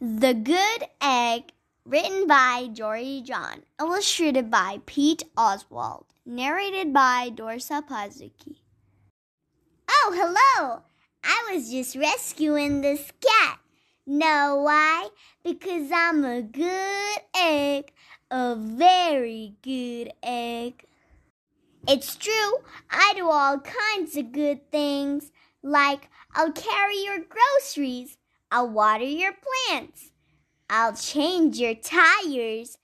The Good Egg, written by Jory John, illustrated by Pete Oswald, narrated by Dorsa Pazuki. Oh, hello! I was just rescuing this cat. Know why? Because I'm a good egg, a very good egg. It's true, I do all kinds of good things, like I'll carry your groceries I'll water your plants. I'll change your tires.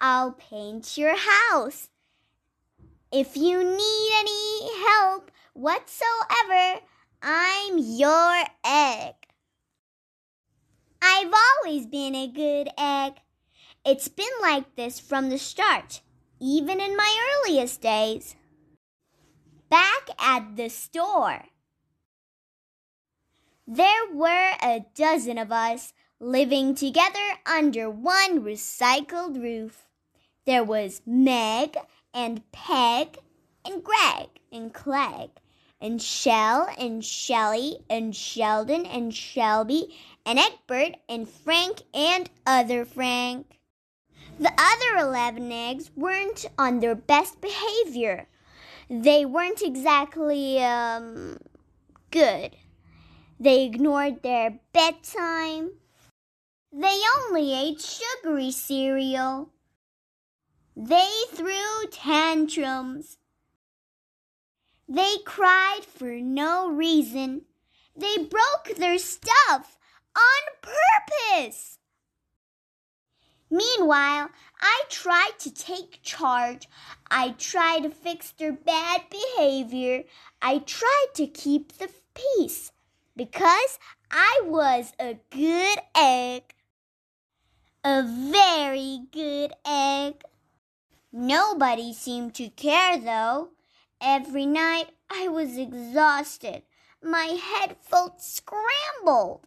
I'll paint your house. If you need any help whatsoever, I'm your egg. I've always been a good egg. It's been like this from the start, even in my earliest days. Back at the store. There were a dozen of us living together under one recycled roof. There was Meg and Peg and Greg and Clegg and Shell and Shelly and Sheldon and Shelby and Egbert and Frank and other Frank. The other 11 eggs weren't on their best behavior. They weren't exactly, um, good. They ignored their bedtime. They only ate sugary cereal. They threw tantrums. They cried for no reason. They broke their stuff on purpose. Meanwhile, I tried to take charge. I tried to fix their bad behavior. I tried to keep the peace because I was a good egg. A very good egg. Nobody seemed to care though. Every night I was exhausted. My head felt scrambled.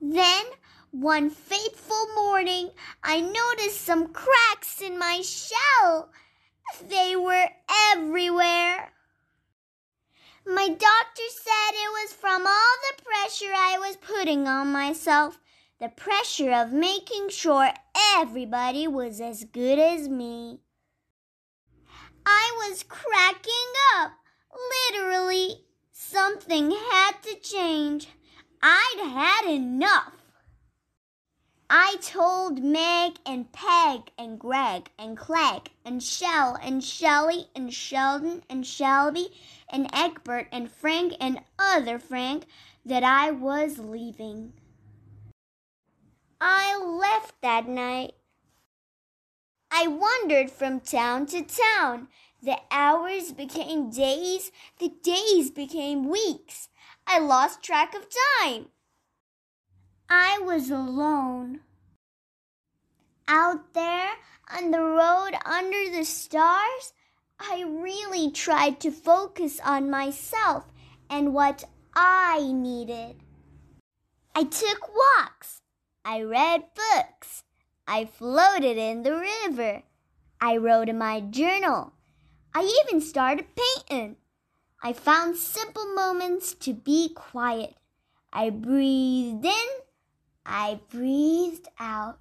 Then, one fateful morning, I noticed some cracks in my shell. They were everywhere. My doctor said it was from all the pressure I was putting on myself, the pressure of making sure everybody was as good as me. I was cracking up, literally. Something had to change. I'd had enough. I told Meg and Peg and Greg and Clegg and Shell and Shelly and Sheldon and Shelby and Egbert and Frank and other Frank that I was leaving. I left that night. I wandered from town to town. The hours became days, the days became weeks. I lost track of time. I was alone. Out there on the road under the stars, I really tried to focus on myself and what I needed. I took walks. I read books. I floated in the river. I wrote in my journal. I even started painting. I found simple moments to be quiet. I breathed in. I breathed out.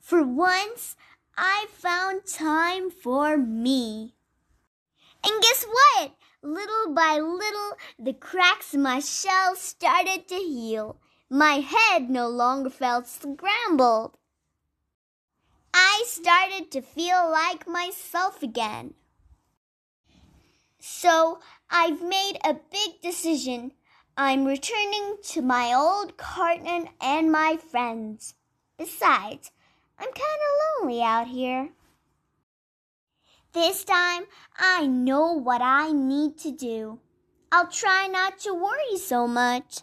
For once, I found time for me. And guess what? Little by little, the cracks in my shell started to heal. My head no longer felt scrambled. I started to feel like myself again. So I've made a big decision. I'm returning to my old carton and my friends. Besides, I'm kind of lonely out here. This time, I know what I need to do. I'll try not to worry so much.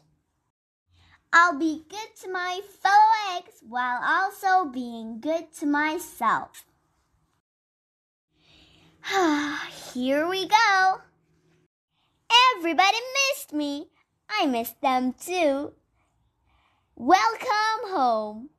I'll be good to my fellow eggs while also being good to myself. Here we go. Everybody missed me. I missed them too. Welcome home.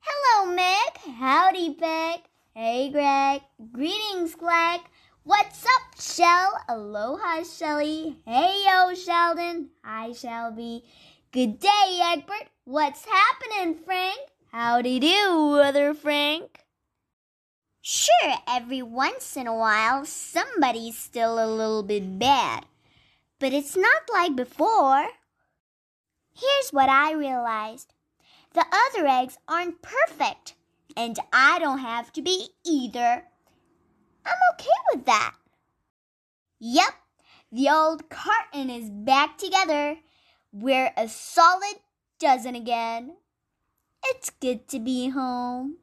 Hello, Meg. Howdy, Peg. Hey, Greg. Greetings, Clegg. What's up, Shell? Aloha, Shelly. Hey, yo, Sheldon. Hi, Shelby. Good day, Egbert. What's happening, Frank? Howdy do, other Frank. Sure, every once in a while somebody's still a little bit bad. But it's not like before. Here's what I realized the other eggs aren't perfect, and I don't have to be either. I'm okay with that. Yep, the old carton is back together. We're a solid dozen again. It's good to be home.